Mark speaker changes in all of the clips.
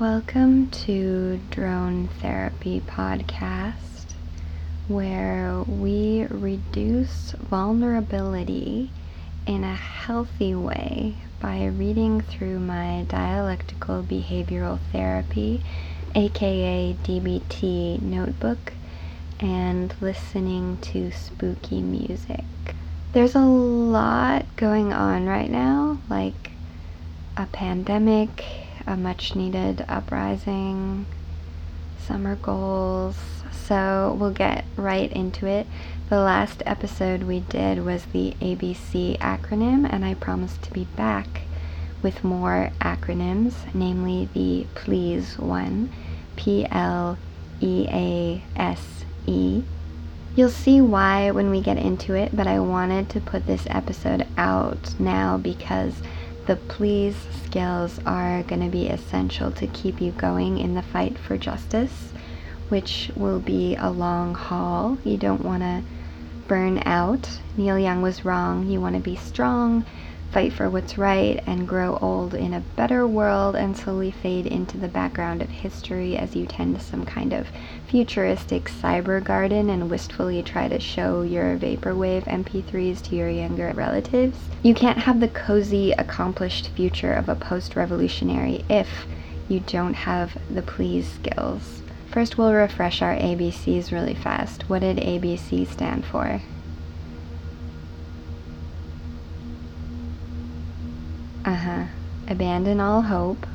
Speaker 1: Welcome to Drone Therapy Podcast, where we reduce vulnerability in a healthy way by reading through my dialectical behavioral therapy, aka DBT, notebook and listening to spooky music. There's a lot going on right now, like a pandemic, a much needed uprising, summer goals. So we'll get right into it. The last episode we did was the ABC acronym, and I promised to be back with more acronyms, namely the PLEASE one P L E A S E. You'll see why when we get into it, but I wanted to put this episode out now because the please skills are going to be essential to keep you going in the fight for justice, which will be a long haul. You don't want to burn out. Neil Young was wrong. You want to be strong, fight for what's right, and grow old in a better world and slowly fade into the background of history as you tend to some kind of futuristic cyber garden and wistfully try to show your vaporwave MP3s to your younger relatives. You can't have the cozy, accomplished future of a post revolutionary if you don't have the please skills. First, we'll refresh our ABCs really fast. What did ABC stand for? Uh huh. Abandon all hope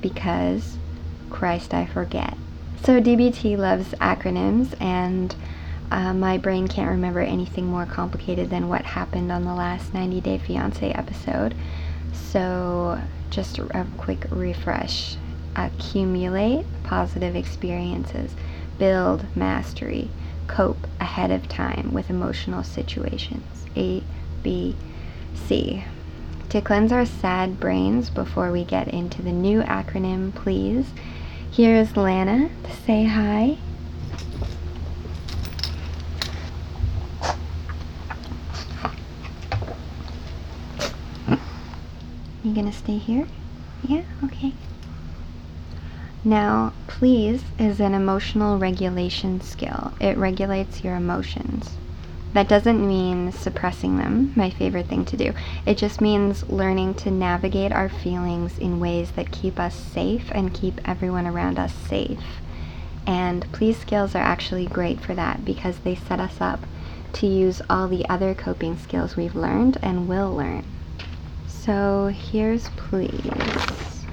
Speaker 1: because Christ I forget. So DBT loves acronyms, and uh, my brain can't remember anything more complicated than what happened on the last 90 Day Fiance episode. So just a quick refresh. Accumulate positive experiences, build mastery, cope ahead of time with emotional situations. A, B, C. To cleanse our sad brains before we get into the new acronym, please, here is Lana to say hi. You gonna stay here? Yeah, okay. Now, please is an emotional regulation skill. It regulates your emotions. That doesn't mean suppressing them, my favorite thing to do. It just means learning to navigate our feelings in ways that keep us safe and keep everyone around us safe. And please skills are actually great for that because they set us up to use all the other coping skills we've learned and will learn. So here's please.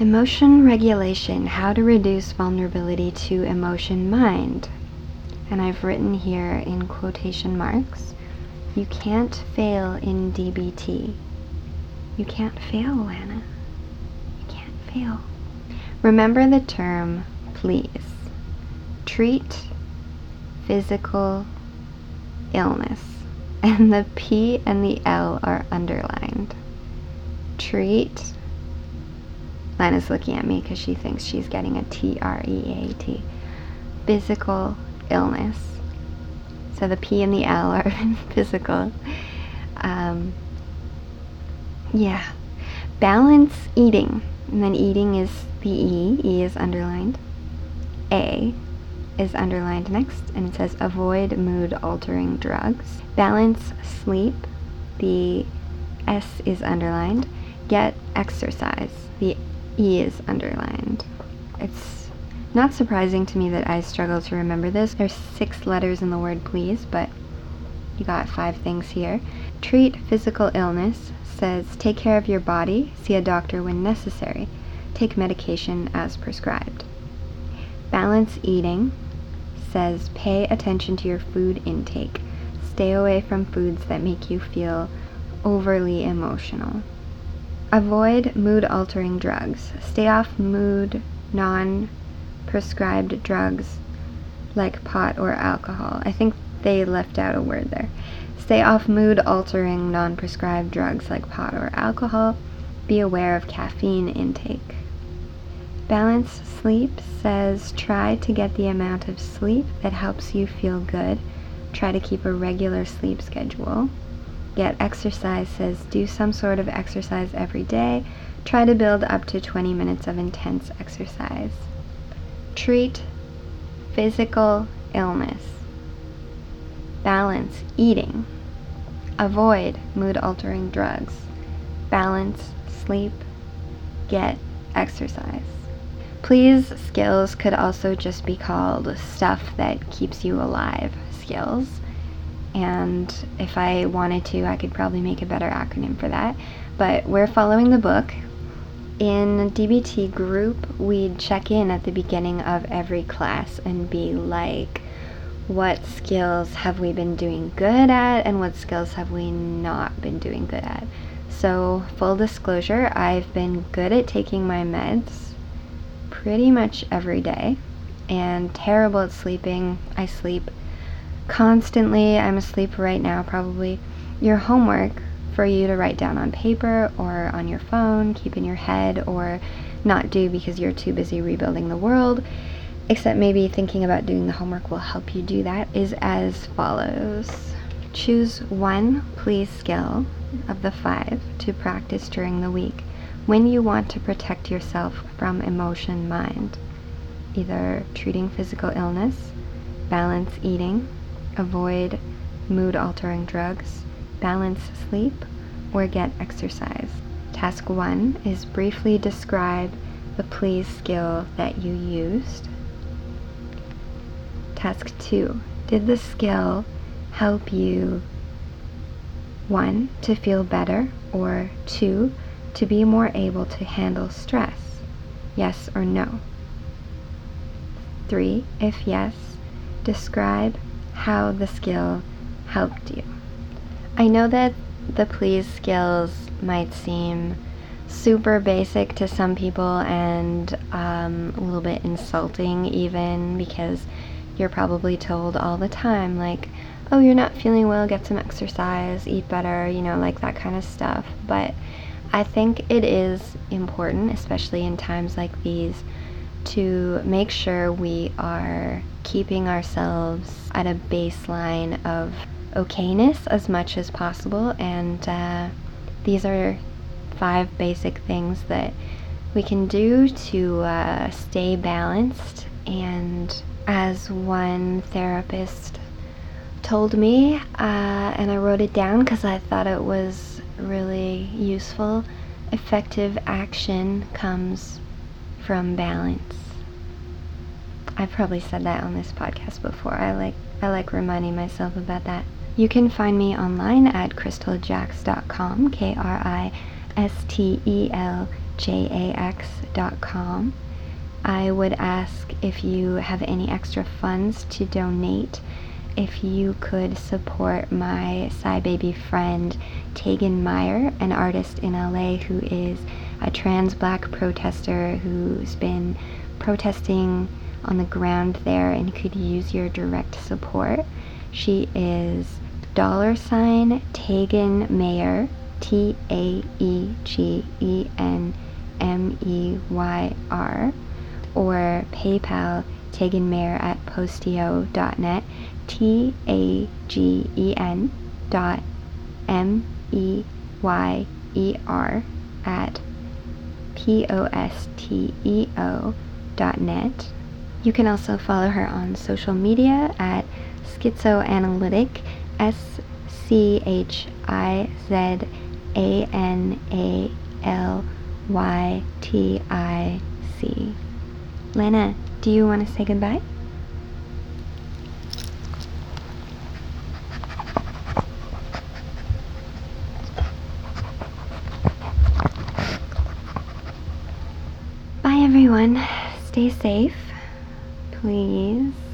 Speaker 1: Emotion regulation, how to reduce vulnerability to emotion mind and I've written here in quotation marks, you can't fail in DBT. You can't fail, Lana. You can't fail. Remember the term please. Treat physical illness. And the P and the L are underlined. Treat. Lana's looking at me because she thinks she's getting a T R E A T. Physical illness. So the P and the L are physical. Um, yeah. Balance eating. And then eating is the E. E is underlined. A is underlined next. And it says avoid mood altering drugs. Balance sleep. The S is underlined. Get exercise. The E is underlined. It's not surprising to me that I struggle to remember this. There's six letters in the word please, but you got five things here. Treat physical illness says take care of your body, see a doctor when necessary, take medication as prescribed. Balance eating says pay attention to your food intake. Stay away from foods that make you feel overly emotional. Avoid mood altering drugs. Stay off mood non prescribed drugs like pot or alcohol. I think they left out a word there. Stay off mood altering non prescribed drugs like pot or alcohol. Be aware of caffeine intake. Balance Sleep says try to get the amount of sleep that helps you feel good. Try to keep a regular sleep schedule. Get exercise says do some sort of exercise every day. Try to build up to 20 minutes of intense exercise. Treat physical illness. Balance eating. Avoid mood altering drugs. Balance sleep. Get exercise. Please skills could also just be called stuff that keeps you alive skills. And if I wanted to, I could probably make a better acronym for that. But we're following the book. In DBT group, we'd check in at the beginning of every class and be like, what skills have we been doing good at and what skills have we not been doing good at? So, full disclosure, I've been good at taking my meds pretty much every day and terrible at sleeping. I sleep constantly. I'm asleep right now, probably. Your homework for you to write down on paper or on your phone, keep in your head, or not do because you're too busy rebuilding the world, except maybe thinking about doing the homework will help you do that, is as follows. Choose one please skill of the five to practice during the week when you want to protect yourself from emotion mind, either treating physical illness, balance eating, avoid mood altering drugs, balance sleep, or get exercise. Task 1 is briefly describe the please skill that you used. Task 2 Did the skill help you 1. to feel better, or 2 to be more able to handle stress? Yes or no? 3. If yes, describe how the skill helped you. I know that the please skills might seem super basic to some people and um, a little bit insulting, even because you're probably told all the time, like, oh, you're not feeling well, get some exercise, eat better, you know, like that kind of stuff. But I think it is important, especially in times like these, to make sure we are keeping ourselves at a baseline of okayness as much as possible. And uh, these are five basic things that we can do to uh, stay balanced. And as one therapist told me, uh, and I wrote it down because I thought it was really useful. Effective action comes from balance. I've probably said that on this podcast before. I like I like reminding myself about that. You can find me online at kristeljax.com, K R I S T E L J A X.com. I would ask if you have any extra funds to donate if you could support my Psy Baby friend Tegan Meyer, an artist in LA who is a trans black protester who's been protesting on the ground there and could use your direct support. She is dollar sign Tegan Meyer, T A E G E N M E Y R, or PayPal Tegan Meyer at posteo.net. T A G E N dot M E Y E R at P O S T E O dot net. You can also follow her on social media at Schizoanalytic, S C H I Z A N A L Y T I C. Lena, do you want to say goodbye? Bye, everyone. Stay safe, please.